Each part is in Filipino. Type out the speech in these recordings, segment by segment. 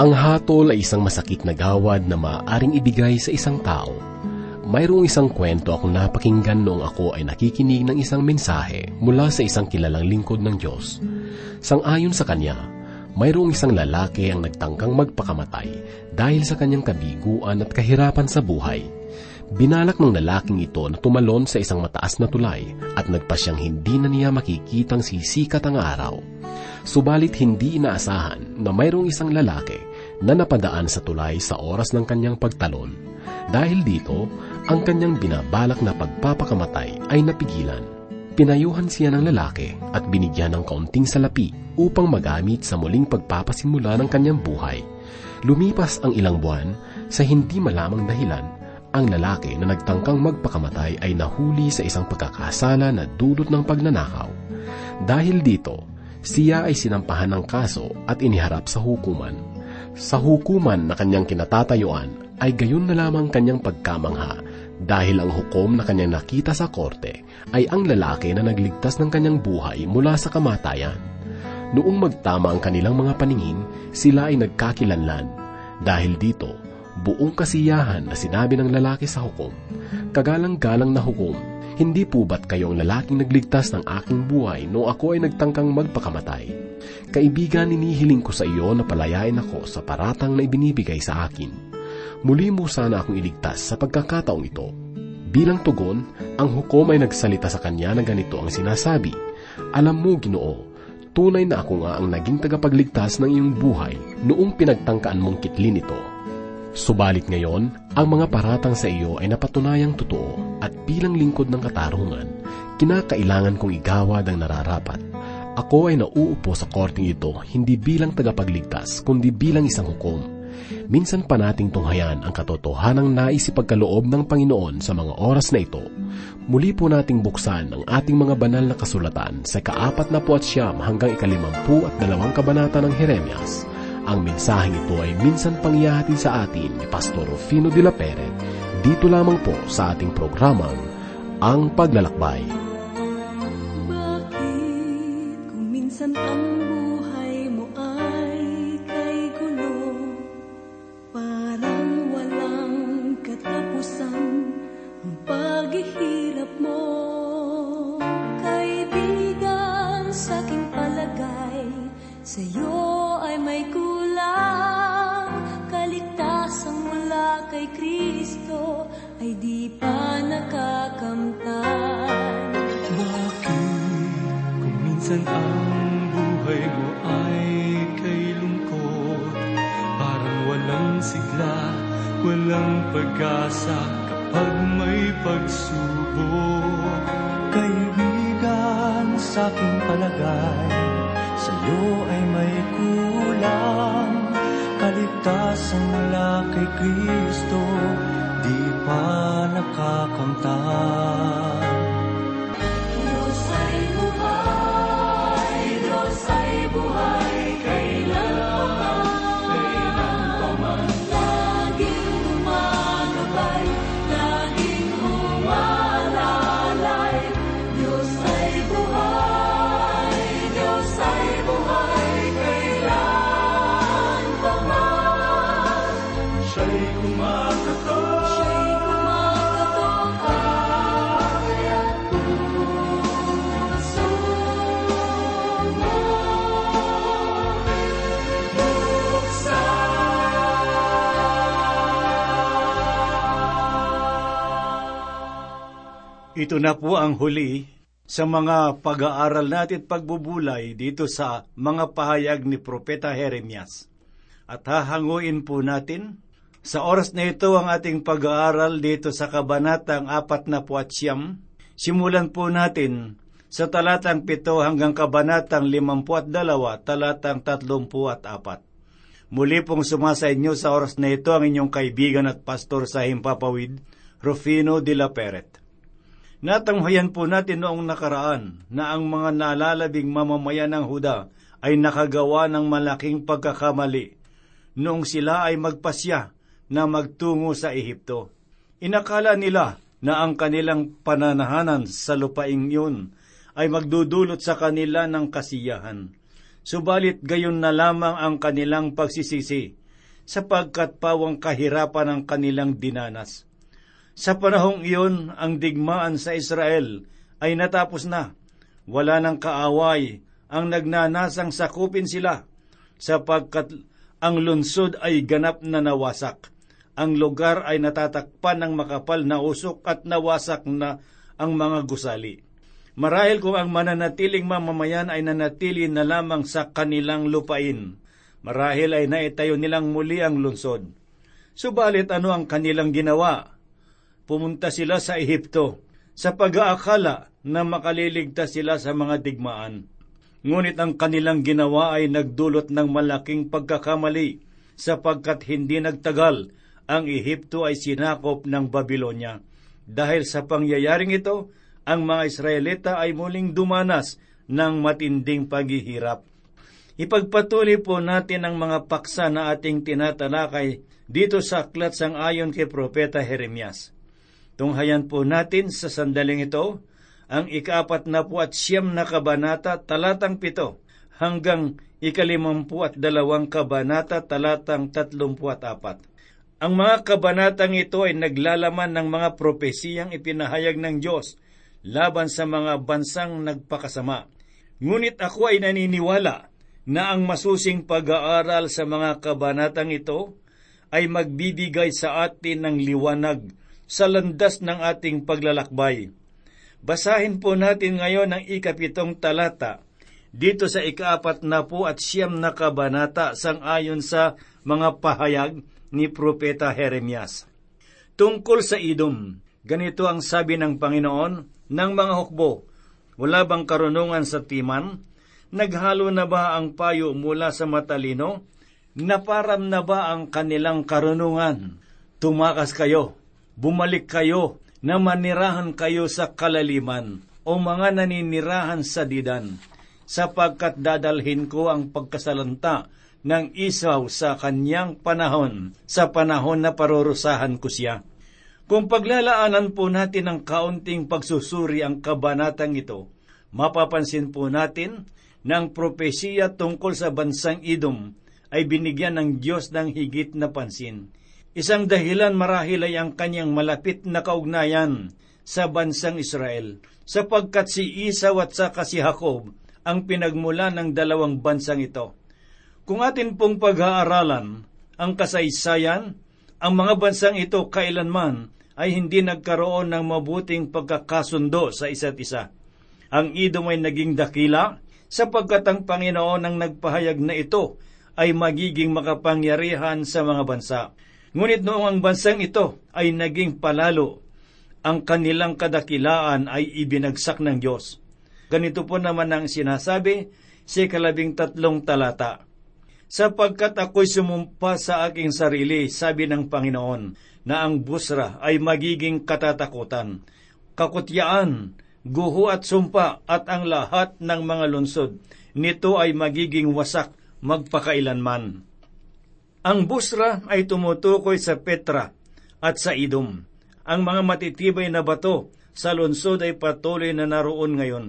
Ang hatol ay isang masakit na gawad na maaaring ibigay sa isang tao. Mayroong isang kwento akong napakinggan noong ako ay nakikinig ng isang mensahe mula sa isang kilalang lingkod ng Diyos. Sang-ayon sa kanya, mayroong isang lalaki ang nagtangkang magpakamatay dahil sa kanyang kabiguan at kahirapan sa buhay. Binalak ng lalaking ito na tumalon sa isang mataas na tulay at nagpasyang hindi na niya makikitang sisikat ang araw. Subalit hindi inaasahan na mayroong isang lalaki na napadaan sa tulay sa oras ng kanyang pagtalon. Dahil dito, ang kanyang binabalak na pagpapakamatay ay napigilan. Pinayuhan siya ng lalaki at binigyan ng kaunting salapi upang magamit sa muling pagpapasimula ng kanyang buhay. Lumipas ang ilang buwan, sa hindi malamang dahilan, ang lalaki na nagtangkang magpakamatay ay nahuli sa isang pagkakasala na dulot ng pagnanakaw. Dahil dito, siya ay sinampahan ng kaso at iniharap sa hukuman. Sa hukuman na kanyang kinatatayuan ay gayon na lamang kanyang pagkamangha dahil ang hukom na kanyang nakita sa korte ay ang lalaki na nagligtas ng kanyang buhay mula sa kamatayan. Noong magtama ang kanilang mga paningin, sila ay nagkakilanlan. Dahil dito, buong kasiyahan na sinabi ng lalaki sa hukom, Kagalang-galang na hukom, hindi po ba't kayo ang lalaking nagligtas ng aking buhay no ako ay nagtangkang magpakamatay? Kaibigan, inihiling ko sa iyo na palayain ako sa paratang na ibinibigay sa akin. Muli mo sana akong iligtas sa pagkakataong ito. Bilang tugon, ang hukom ay nagsalita sa kanya na ganito ang sinasabi, Alam mo, ginoo, tunay na ako nga ang naging tagapagligtas ng iyong buhay noong pinagtangkaan mong kitlin ito. Subalit ngayon, ang mga paratang sa iyo ay napatunayang totoo at bilang lingkod ng katarungan, kinakailangan kong igawad ang nararapat ako ay nauupo sa korting ito hindi bilang tagapagligtas, kundi bilang isang hukom. Minsan pa nating tunghayan ang katotohanang naisipagkaloob ng Panginoon sa mga oras na ito. Muli po nating buksan ang ating mga banal na kasulatan sa kaapat na po at siyam hanggang ikalimampu at dalawang kabanata ng Jeremias. Ang mensaheng ito ay minsan pangyahatid sa atin ni Pastor Rufino de la Pere dito lamang po sa ating programang Ang Paglalakbay. Minsan ang buhay mo ay kay lungkot. Parang walang sigla, walang pag-asa kapag may pagsubok. Kaibigan sa aking palagay, sa'yo ay may kulang. Kaligtasan mula kay Kristo, di pa nakakamtan Ito na po ang huli sa mga pag-aaral natin at pagbubulay dito sa mga pahayag ni Propeta Jeremias. At hahanguin po natin sa oras na ito ang ating pag-aaral dito sa Kabanatang 4 na po at siyam. Simulan po natin sa talatang 7 hanggang Kabanatang 52, talatang 34. Muli pong sumasa inyo sa oras na ito ang inyong kaibigan at pastor sa Himpapawid, Rufino de la Peret. Natanghayan po natin noong nakaraan na ang mga nalalabing mamamayan ng Huda ay nakagawa ng malaking pagkakamali noong sila ay magpasya na magtungo sa Ehipto. Inakala nila na ang kanilang pananahanan sa lupaing yun ay magdudulot sa kanila ng kasiyahan. Subalit gayon na lamang ang kanilang pagsisisi sapagkat pawang kahirapan ang kanilang dinanas. Sa panahong iyon, ang digmaan sa Israel ay natapos na. Wala ng kaaway ang nagnanasang sakupin sila, sapagkat ang lungsod ay ganap na nawasak. Ang lugar ay natatakpan ng makapal na usok at nawasak na ang mga gusali. Marahil kung ang mananatiling mamamayan ay nanatili na lamang sa kanilang lupain, marahil ay naitayo nilang muli ang lungsod. Subalit ano ang kanilang ginawa? Pumunta sila sa Ehipto sa pag-aakala na makaliligtas sila sa mga digmaan. Ngunit ang kanilang ginawa ay nagdulot ng malaking pagkakamali sapagkat hindi nagtagal ang Ehipto ay sinakop ng Babylonia. Dahil sa pangyayaring ito, ang mga Israelita ay muling dumanas ng matinding paghihirap. Ipagpatuloy po natin ang mga paksa na ating tinatalakay dito sa aklat sang ayon kay Propeta Jeremias. Tunghayan po natin sa sandaling ito ang ikaapat na po at siyam na kabanata talatang pito hanggang ikalimampu at dalawang kabanata talatang tatlumpu at apat. Ang mga kabanatang ito ay naglalaman ng mga propesiyang ipinahayag ng Diyos laban sa mga bansang nagpakasama. Ngunit ako ay naniniwala na ang masusing pag-aaral sa mga kabanatang ito ay magbibigay sa atin ng liwanag sa landas ng ating paglalakbay. Basahin po natin ngayon ang ikapitong talata dito sa ikaapat na po at siyam na kabanata sang ayon sa mga pahayag ni Propeta Jeremias. Tungkol sa idom, ganito ang sabi ng Panginoon ng mga hukbo, wala bang karunungan sa timan? Naghalo na ba ang payo mula sa matalino? Naparam na ba ang kanilang karunungan? Tumakas kayo, bumalik kayo na manirahan kayo sa kalaliman o mga naninirahan sa didan, sapagkat dadalhin ko ang pagkasalanta ng isaw sa kanyang panahon, sa panahon na parurusahan ko siya. Kung paglalaanan po natin ng kaunting pagsusuri ang kabanatang ito, mapapansin po natin na ang propesiya tungkol sa bansang Idom ay binigyan ng Diyos ng higit na pansin. Isang dahilan marahil ay ang kanyang malapit na kaugnayan sa bansang Israel, sapagkat si Isaw at saka si Jacob ang pinagmula ng dalawang bansang ito. Kung atin pong pag-aaralan ang kasaysayan, ang mga bansang ito kailanman ay hindi nagkaroon ng mabuting pagkakasundo sa isa't isa. Ang Idom ay naging dakila sapagkat ang Panginoon ang nagpahayag na ito ay magiging makapangyarihan sa mga bansa. Ngunit noong ang bansang ito ay naging palalo, ang kanilang kadakilaan ay ibinagsak ng Diyos. Ganito po naman ang sinasabi sa kalabing tatlong talata. Sapagkat ako'y sumumpa sa aking sarili, sabi ng Panginoon, na ang busra ay magiging katatakutan, kakutyaan, guho at sumpa at ang lahat ng mga lunsod, nito ay magiging wasak magpakailanman. Ang busra ay tumutukoy sa Petra at sa Idom. Ang mga matitibay na bato sa lungsod ay patuloy na naroon ngayon.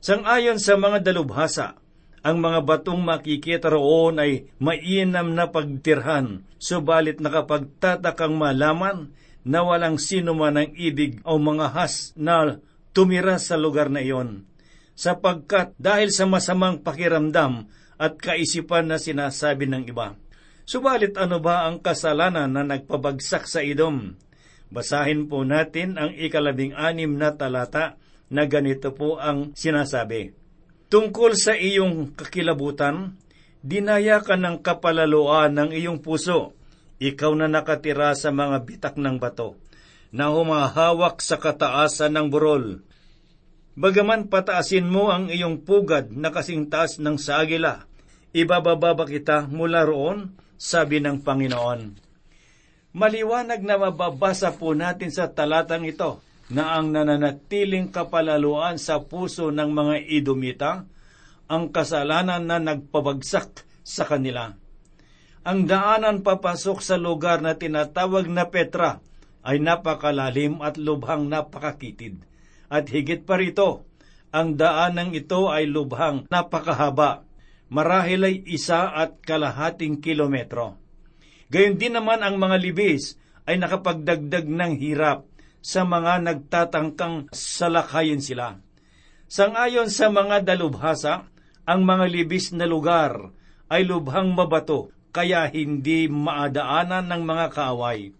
Sangayon sa mga dalubhasa, ang mga batong makikita roon ay mainam na pagtirhan, subalit nakapagtatakang malaman na walang sino man ang ibig o mga has na tumira sa lugar na iyon. Sapagkat dahil sa masamang pakiramdam at kaisipan na sinasabi ng iba, Subalit ano ba ang kasalanan na nagpabagsak sa idom? Basahin po natin ang ikalabing anim na talata na ganito po ang sinasabi. Tungkol sa iyong kakilabutan, dinaya ka ng kapalaluan ng iyong puso, ikaw na nakatira sa mga bitak ng bato, na humahawak sa kataasan ng burol. Bagaman pataasin mo ang iyong pugad na kasing taas ng sagila, ibababa kita mula roon sabi ng Panginoon. Maliwanag na mababasa po natin sa talatang ito na ang nananatiling kapalaluan sa puso ng mga Idomita ang kasalanan na nagpabagsak sa kanila. Ang daanan papasok sa lugar na tinatawag na Petra ay napakalalim at lubhang napakakitid. At higit pa rito, ang daanang ito ay lubhang napakahaba marahil ay isa at kalahating kilometro. Gayon din naman ang mga libis ay nakapagdagdag ng hirap sa mga nagtatangkang salakayin sila. Sangayon sa mga dalubhasa, ang mga libis na lugar ay lubhang mabato kaya hindi maadaanan ng mga kaaway.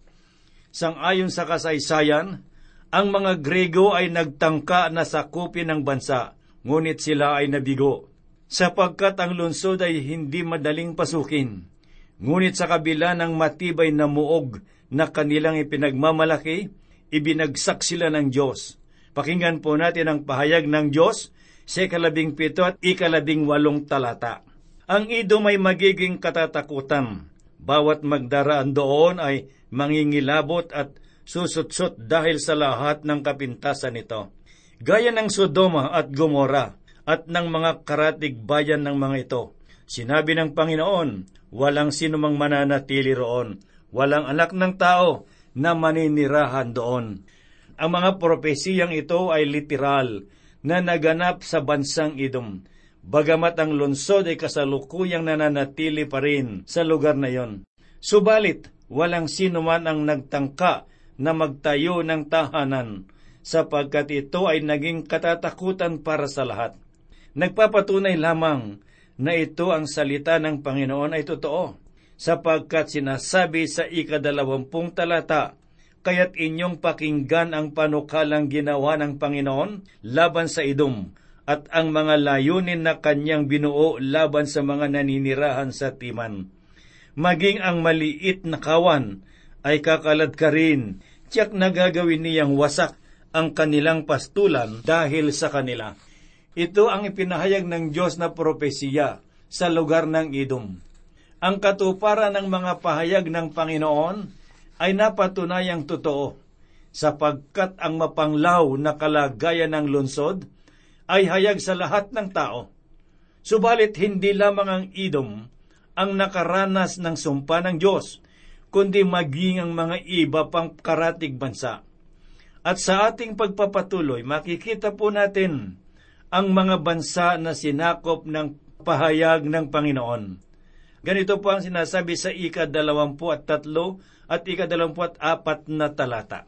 Sangayon sa kasaysayan, ang mga Grego ay nagtangka na sakupin ng bansa, ngunit sila ay nabigo, sapagkat ang lungsod ay hindi madaling pasukin. Ngunit sa kabila ng matibay na muog na kanilang ipinagmamalaki, ibinagsak sila ng Diyos. Pakinggan po natin ang pahayag ng Diyos sa ikalabing pito at ikalabing walong talata. Ang idom ay magiging katatakutan. Bawat magdaraan doon ay mangingilabot at susutsot dahil sa lahat ng kapintasan nito. Gaya ng Sodoma at Gomora at ng mga karatig bayan ng mga ito. Sinabi ng Panginoon, walang sinumang mananatili roon, walang anak ng tao na maninirahan doon. Ang mga propesiyang ito ay literal na naganap sa bansang Idom bagamat ang lungsod ay kasalukuyang nananatili pa rin sa lugar na yon. Subalit, walang sino man ang nagtangka na magtayo ng tahanan, sapagkat ito ay naging katatakutan para sa lahat. Nagpapatunay lamang na ito ang salita ng Panginoon ay totoo, sapagkat sinasabi sa ikadalawampung talata, kaya't inyong pakinggan ang panukalang ginawa ng Panginoon laban sa idom, at ang mga layunin na kanyang binuo laban sa mga naninirahan sa timan. Maging ang maliit na kawan ay kakalad ka rin, tiyak na gagawin niyang wasak ang kanilang pastulan dahil sa kanila. Ito ang ipinahayag ng Diyos na propesiya sa lugar ng Idom. Ang katuparan ng mga pahayag ng Panginoon ay napatunayang totoo, sapagkat ang mapanglaw na kalagayan ng lungsod ay hayag sa lahat ng tao. Subalit hindi lamang ang idom ang nakaranas ng sumpa ng Diyos, kundi maging ang mga iba pang karatig bansa. At sa ating pagpapatuloy, makikita po natin ang mga bansa na sinakop ng pahayag ng Panginoon. Ganito po ang sinasabi sa ika-dalawampu at tatlo at ika-dalawampu at apat na talata.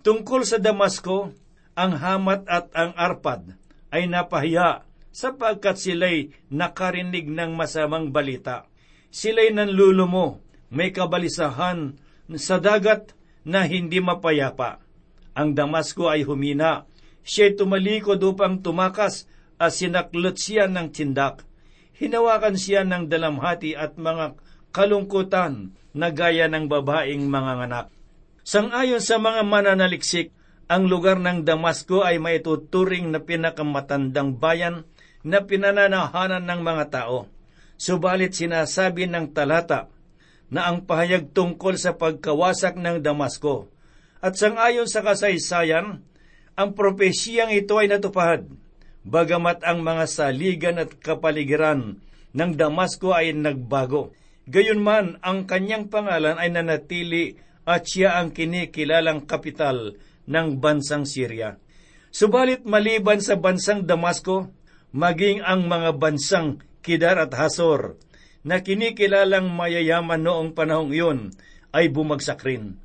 Tungkol sa Damasco, ang Hamat at ang Arpad ay napahiya sapagkat sila'y nakarinig ng masamang balita. Sila'y nanlulumo, may kabalisahan sa dagat na hindi mapayapa. Ang Damasco ay humina. Siya'y tumalikod upang tumakas at sinaklot siya ng tindak. Hinawakan siya ng dalamhati at mga kalungkutan na gaya ng babaeng mga nganak. Sangayon sa mga mananaliksik, ang lugar ng Damasco ay maituturing na pinakamatandang bayan na pinananahanan ng mga tao. Subalit sinasabi ng talata na ang pahayag tungkol sa pagkawasak ng Damasco at sangayon sa kasaysayan, ang propesiyang ito ay natupad, bagamat ang mga saligan at kapaligiran ng Damasco ay nagbago. Gayunman, ang kanyang pangalan ay nanatili at siya ang kinikilalang kapital ng bansang Syria. Subalit maliban sa bansang Damasco, maging ang mga bansang Kidar at Hasor na kinikilalang mayayaman noong panahong iyon ay bumagsak rin.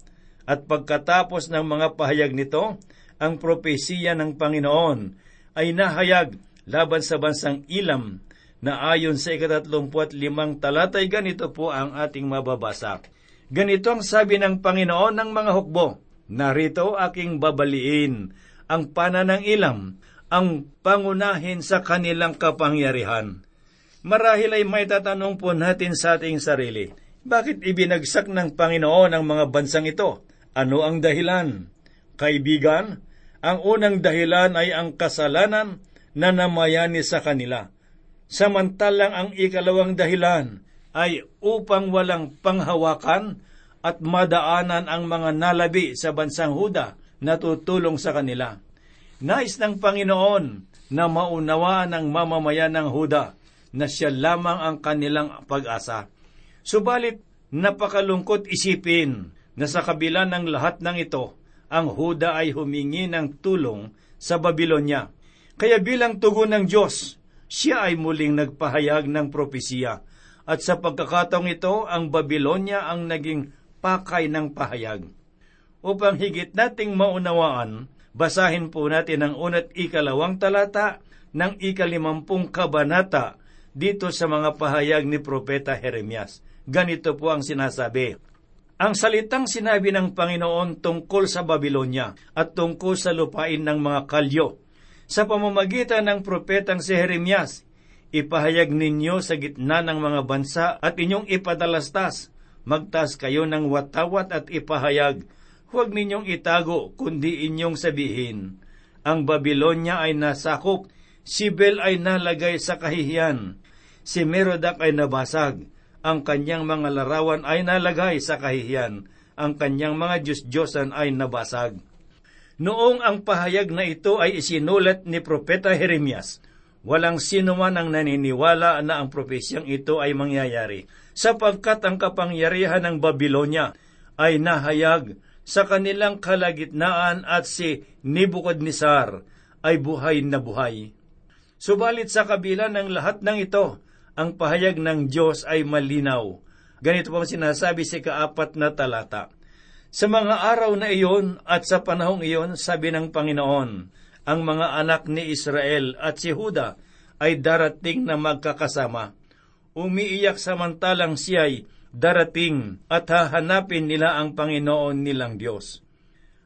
At pagkatapos ng mga pahayag nito, ang propesiya ng Panginoon ay nahayag laban sa bansang Ilam na ayon sa ikatatlumput limang talatay ganito po ang ating mababasa. Ganito ang sabi ng Panginoon ng mga hukbo, Narito aking babaliin ang pananang ilam, ang pangunahin sa kanilang kapangyarihan. Marahil ay may tatanong po natin sa ating sarili, bakit ibinagsak ng Panginoon ang mga bansang ito? Ano ang dahilan? Kaibigan, ang unang dahilan ay ang kasalanan na namayani sa kanila. Samantalang ang ikalawang dahilan ay upang walang panghawakan at madaanan ang mga nalabi sa bansang Huda na tutulong sa kanila. Nais ng Panginoon na maunawaan ng mamamayan ng Huda na siya lamang ang kanilang pag-asa. Subalit, napakalungkot isipin na sa kabila ng lahat ng ito, ang Huda ay humingi ng tulong sa Babylonia. Kaya bilang tugon ng Diyos, siya ay muling nagpahayag ng propesiya At sa pagkakataong ito, ang Babylonia ang naging pakay ng pahayag. Upang higit nating maunawaan, basahin po natin ang unat ikalawang talata ng ikalimampung kabanata dito sa mga pahayag ni Propeta Jeremias. Ganito po ang sinasabi. Ang salitang sinabi ng Panginoon tungkol sa Babylonia at tungkol sa lupain ng mga kalyo. Sa pamamagitan ng propetang si Jeremias, ipahayag ninyo sa gitna ng mga bansa at inyong ipadalastas. Magtas kayo ng watawat at ipahayag. Huwag ninyong itago, kundi inyong sabihin. Ang Babylonia ay nasakop, si Bel ay nalagay sa kahihiyan, si Merodak ay nabasag, ang kanyang mga larawan ay nalagay sa kahihiyan, ang kanyang mga Diyos-Diyosan ay nabasag. Noong ang pahayag na ito ay isinulat ni Propeta Jeremias, walang sino man ang naniniwala na ang propesyang ito ay mangyayari, sapagkat ang kapangyarihan ng Babylonia ay nahayag sa kanilang kalagitnaan at si Nebuchadnezzar ay buhay na buhay. Subalit sa kabila ng lahat ng ito, ang pahayag ng Diyos ay malinaw. Ganito po sinasabi sa kaapat na talata. Sa mga araw na iyon at sa panahong iyon, sabi ng Panginoon, ang mga anak ni Israel at si Huda ay darating na magkakasama. Umiiyak samantalang siya'y darating at hahanapin nila ang Panginoon nilang Diyos.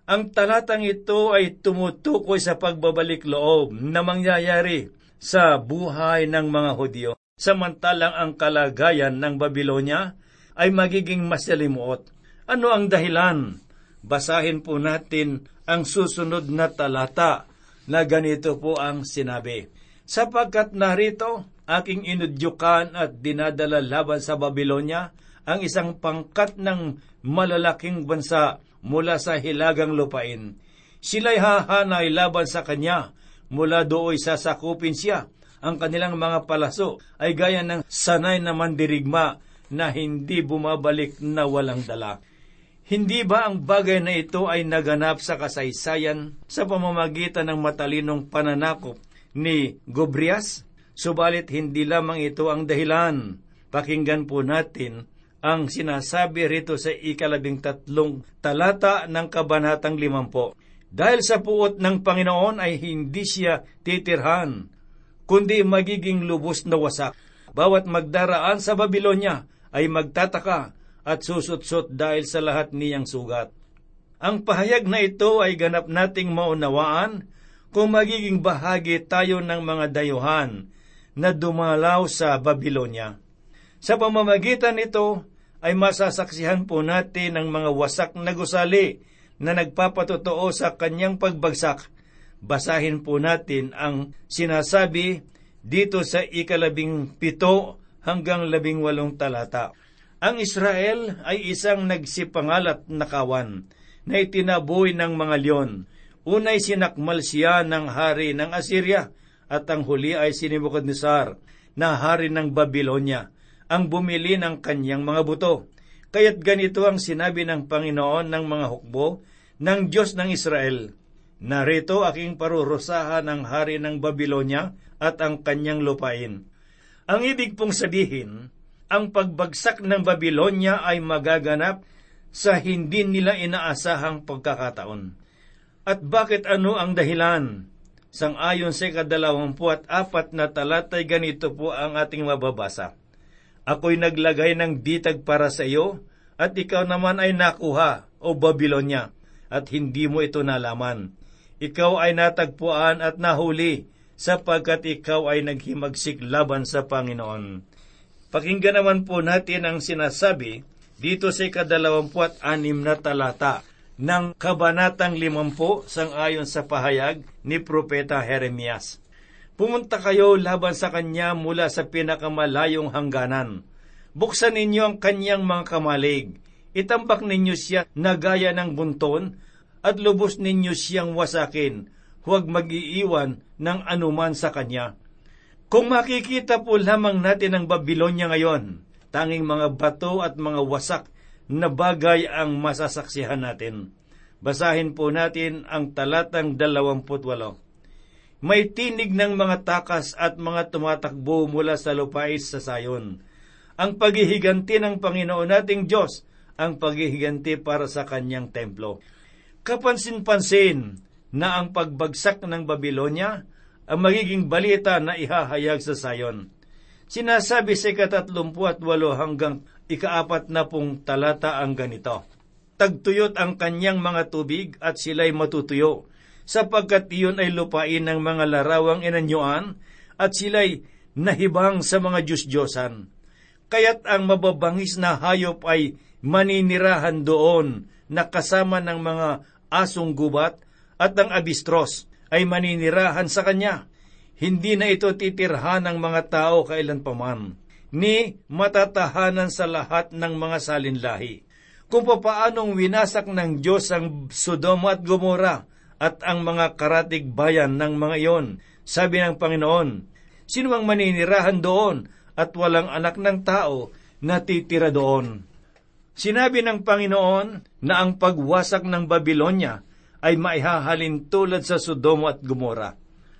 Ang talatang ito ay tumutukoy sa pagbabalik loob na mangyayari sa buhay ng mga Hudyo samantalang ang kalagayan ng Babylonia ay magiging masalimuot. Ano ang dahilan? Basahin po natin ang susunod na talata na ganito po ang sinabi. Sapagkat narito aking inudyukan at dinadala laban sa Babylonia ang isang pangkat ng malalaking bansa mula sa hilagang lupain. Sila'y hahanay laban sa kanya, mula dooy sasakupin siya ang kanilang mga palaso ay gaya ng sanay na mandirigma na hindi bumabalik na walang dala. Hindi ba ang bagay na ito ay naganap sa kasaysayan sa pamamagitan ng matalinong pananakop ni Gobrias? Subalit hindi lamang ito ang dahilan. Pakinggan po natin ang sinasabi rito sa ikalabing tatlong talata ng kabanatang limampo. Dahil sa puot ng Panginoon ay hindi siya titirhan kundi magiging lubos na wasak. Bawat magdaraan sa Babylonia ay magtataka at susutsot dahil sa lahat niyang sugat. Ang pahayag na ito ay ganap nating maunawaan kung magiging bahagi tayo ng mga dayuhan na dumalaw sa Babylonia. Sa pamamagitan nito ay masasaksihan po natin ang mga wasak na gusali na nagpapatotoo sa kanyang pagbagsak Basahin po natin ang sinasabi dito sa ikalabing pito hanggang labing walong talata. Ang Israel ay isang nagsipangalat na kawan na itinaboy ng mga leon. Unay sinakmal siya ng hari ng Assyria at ang huli ay si Nebuchadnezzar na hari ng Babylonia ang bumili ng kanyang mga buto. Kaya't ganito ang sinabi ng Panginoon ng mga hukbo ng Diyos ng Israel. Narito aking parurusahan ang hari ng Babylonia at ang kanyang lupain. Ang ibig pong sabihin, ang pagbagsak ng Babylonia ay magaganap sa hindi nila inaasahang pagkakataon. At bakit ano ang dahilan? Sang-ayon sa kadalawampu at apat na talatay ganito po ang ating mababasa. Ako'y naglagay ng bitag para sa iyo, at ikaw naman ay nakuha, o Babylonia, at hindi mo ito nalaman ikaw ay natagpuan at nahuli sapagkat ikaw ay naghimagsik laban sa Panginoon. Pakinggan naman po natin ang sinasabi dito sa ikadalawampuat anim na talata ng Kabanatang Limampu sang ayon sa pahayag ni Propeta Jeremias. Pumunta kayo laban sa kanya mula sa pinakamalayong hangganan. Buksan ninyo ang kanyang mga kamalig. Itambak ninyo siya na gaya ng bunton at lubos ninyo siyang wasakin, huwag mag-iiwan ng anuman sa kanya. Kung makikita po lamang natin ang Babylonia ngayon, tanging mga bato at mga wasak na bagay ang masasaksihan natin. Basahin po natin ang talatang 28. May tinig ng mga takas at mga tumatakbo mula sa lupais sa sayon. ang paghihiganti ng Panginoon nating Diyos, ang paghihiganti para sa kanyang templo. Kapansin-pansin na ang pagbagsak ng Babylonia ang magiging balita na ihahayag sa Sayon. Sinasabi sa ikatatlumput walo hanggang ikaapat na pong talata ang ganito. Tagtuyot ang kanyang mga tubig at sila'y matutuyo, sapagkat iyon ay lupain ng mga larawang inanyuan at sila'y nahibang sa mga Diyos-Diyosan. Kaya't ang mababangis na hayop ay maninirahan doon na kasama ng mga asong gubat at ang abistros ay maninirahan sa kanya. Hindi na ito titirhan ng mga tao kailan paman, ni matatahanan sa lahat ng mga salinlahi. Kung papaanong winasak ng Diyos ang Sodoma at Gomora at ang mga karatig bayan ng mga iyon, sabi ng Panginoon, sino ang maninirahan doon at walang anak ng tao na titira doon? Sinabi ng Panginoon na ang pagwasak ng Babylonia ay maihahalin tulad sa Sodoma at Gomora.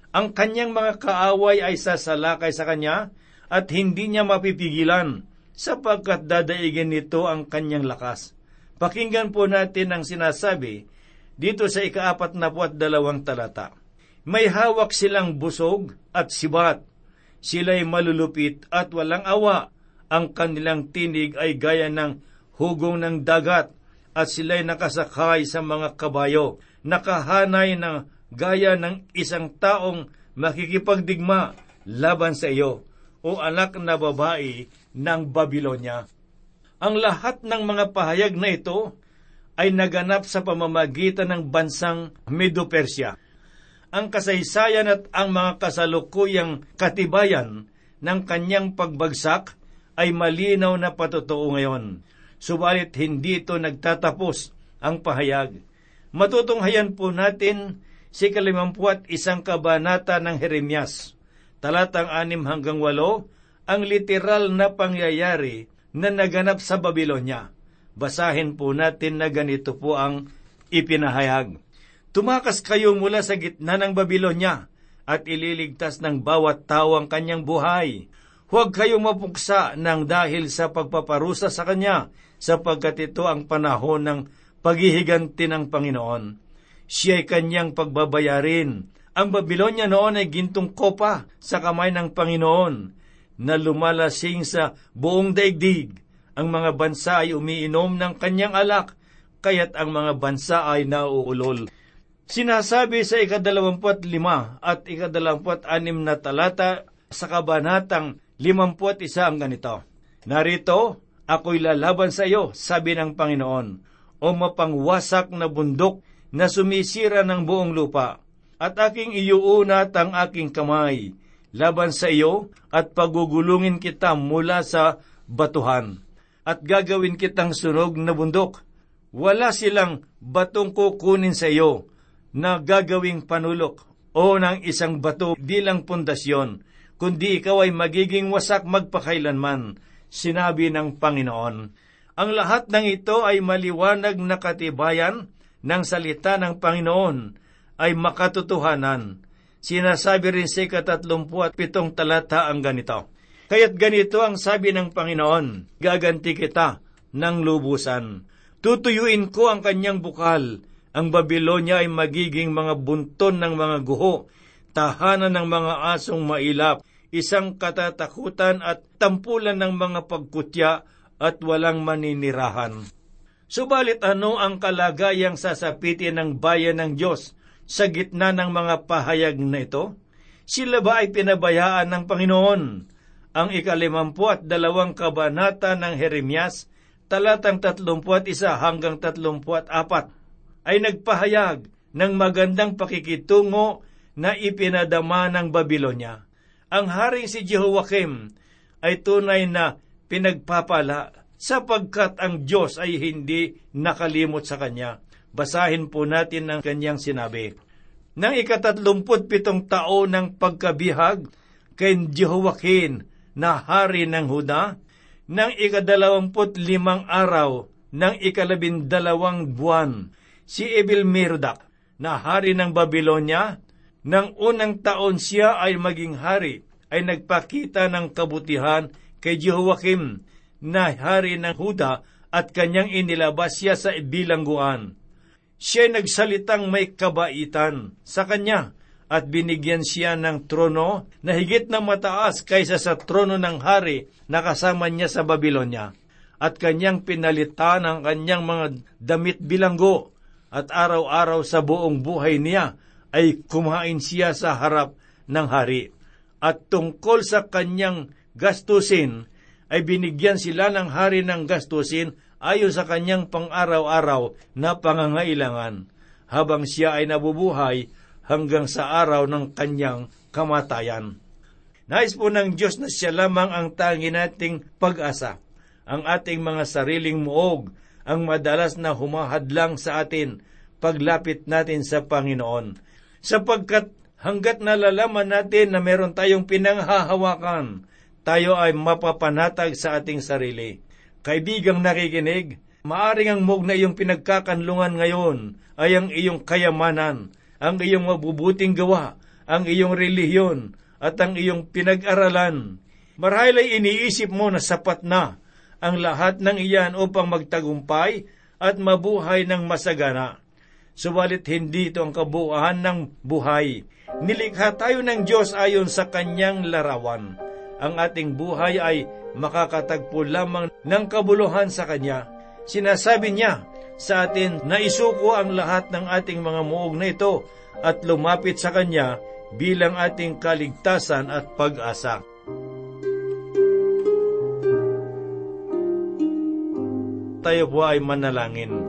Ang kanyang mga kaaway ay sasalakay sa kanya at hindi niya mapipigilan sapagkat dadaigin nito ang kanyang lakas. Pakinggan po natin ang sinasabi dito sa ikaapat na puat dalawang talata. May hawak silang busog at sibat. Sila'y malulupit at walang awa. Ang kanilang tinig ay gaya ng hugong ng dagat at sila'y nakasakay sa mga kabayo nakahanay na gaya ng isang taong makikipagdigma laban sa iyo, o anak na babae ng Babylonia. Ang lahat ng mga pahayag na ito ay naganap sa pamamagitan ng bansang Medo-Persia. Ang kasaysayan at ang mga kasalukuyang katibayan ng kanyang pagbagsak ay malinaw na patotoo ngayon. Subalit hindi ito nagtatapos ang pahayag matutunghayan po natin si kalimampuat isang kabanata ng Jeremias, talatang anim hanggang walo, ang literal na pangyayari na naganap sa Babylonia. Basahin po natin na ganito po ang ipinahayag. Tumakas kayo mula sa gitna ng Babylonia at ililigtas ng bawat tao ang kanyang buhay. Huwag kayong mapuksa ng dahil sa pagpaparusa sa kanya, sapagkat ito ang panahon ng paghihiganti ng Panginoon. Siya ay kanyang pagbabayarin. Ang Babylonia noon ay gintong kopa sa kamay ng Panginoon na lumalasing sa buong daigdig. Ang mga bansa ay umiinom ng kanyang alak, kaya't ang mga bansa ay nauulol. Sinasabi sa ikadalawamput lima at ikadalawamput anim na talata sa kabanatang limamput isa ang ganito. Narito, ako'y lalaban sa iyo, sabi ng Panginoon o mapangwasak na bundok na sumisira ng buong lupa, at aking iyuunat ang aking kamay laban sa iyo at pagugulungin kita mula sa batuhan, at gagawin kitang sunog na bundok. Wala silang batong kukunin sa iyo na gagawing panulok o ng isang bato bilang pundasyon, kundi ikaw ay magiging wasak magpakailanman, sinabi ng Panginoon. Ang lahat ng ito ay maliwanag na katibayan ng salita ng Panginoon ay makatotohanan. Sinasabi rin sa ikatatlumput at pitong talata ang ganito. Kaya't ganito ang sabi ng Panginoon, gaganti kita ng lubusan. Tutuyuin ko ang kanyang bukal. Ang Babylonia ay magiging mga bunton ng mga guho, tahanan ng mga asong mailap, isang katatakutan at tampulan ng mga pagkutya at walang maninirahan. Subalit ano ang kalagayang sasapitin ng bayan ng Diyos sa gitna ng mga pahayag na ito? Sila ba ay pinabayaan ng Panginoon? Ang ikalimampu at dalawang kabanata ng Jeremias, talatang tatlumpuat isa hanggang tatlumpuat apat, ay nagpahayag ng magandang pakikitungo na ipinadama ng Babylonia. Ang haring si Jehoiakim ay tunay na pinagpapala sapagkat ang Diyos ay hindi nakalimot sa kanya. Basahin po natin ang kanyang sinabi. Nang ikatatlumput pitong taon ng pagkabihag kay Jehoiakim na hari ng Huda, nang ikadalawamput limang araw ng ikalabindalawang buwan, si Ebil Merodach na hari ng Babylonia, nang unang taon siya ay maging hari, ay nagpakita ng kabutihan kay Jehoiakim na hari ng Huda at kanyang inilabas siya sa bilangguan. Siya nagsalitang may kabaitan sa kanya at binigyan siya ng trono na higit na mataas kaysa sa trono ng hari na kasama niya sa Babylonia. At kanyang pinalitan ang kanyang mga damit bilanggo at araw-araw sa buong buhay niya ay kumain siya sa harap ng hari. At tungkol sa kanyang gastusin, ay binigyan sila ng hari ng gastusin ayon sa kanyang pang-araw-araw na pangangailangan, habang siya ay nabubuhay hanggang sa araw ng kanyang kamatayan. Nais po ng Diyos na siya lamang ang tangi nating pag-asa. Ang ating mga sariling muog ang madalas na humahadlang sa atin paglapit natin sa Panginoon. Sapagkat hanggat nalalaman natin na meron tayong pinanghahawakan, tayo ay mapapanatag sa ating sarili. Kaibigang nakikinig, maaring ang mug na iyong pinagkakanlungan ngayon ay ang iyong kayamanan, ang iyong mabubuting gawa, ang iyong relihiyon, at ang iyong pinag-aralan. Marahil ay iniisip mo na sapat na ang lahat ng iyan upang magtagumpay at mabuhay ng masagana. Subalit hindi ito ang kabuuan ng buhay. Nilikha tayo ng Diyos ayon sa kanyang larawan. Ang ating buhay ay makakatagpo lamang ng kabuluhan sa Kanya. Sinasabi niya sa atin na isuko ang lahat ng ating mga muog na ito at lumapit sa Kanya bilang ating kaligtasan at pag-asa. Tayo po ay manalangin.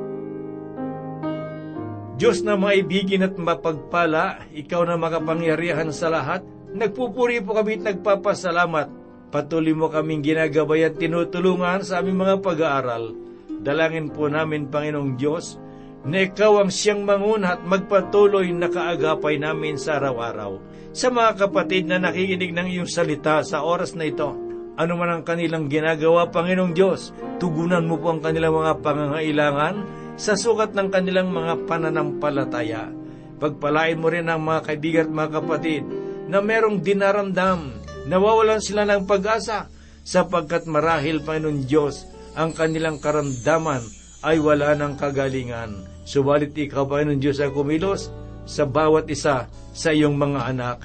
Diyos na maibigin at mapagpala, ikaw na makapangyarihan sa lahat, nagpupuri po kami at nagpapasalamat. Patuloy mo kaming ginagabay at tinutulungan sa aming mga pag-aaral. Dalangin po namin, Panginoong Diyos, na ikaw ang siyang manguna at magpatuloy na kaagapay namin sa araw-araw. Sa mga kapatid na nakikinig ng iyong salita sa oras na ito, ano man ang kanilang ginagawa, Panginoong Diyos, tugunan mo po ang kanilang mga pangangailangan, sa sukat ng kanilang mga pananampalataya. Pagpalain mo rin ang mga kaibigan at mga kapatid na merong dinaramdam, nawawalan sila ng pag-asa sapagkat marahil, Panginoon Diyos, ang kanilang karamdaman ay wala ng kagalingan. Subalit ikaw, Panginoon Diyos, ay kumilos sa bawat isa sa iyong mga anak.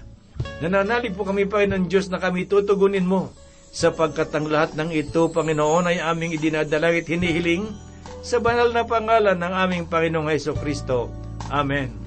Nananalig po kami, Panginoon Diyos, na kami tutugunin mo sapagkat ang lahat ng ito, Panginoon, ay aming idinadalang at hinihiling sa banal na pangalan ng aming Panginoong Heso Kristo. Amen.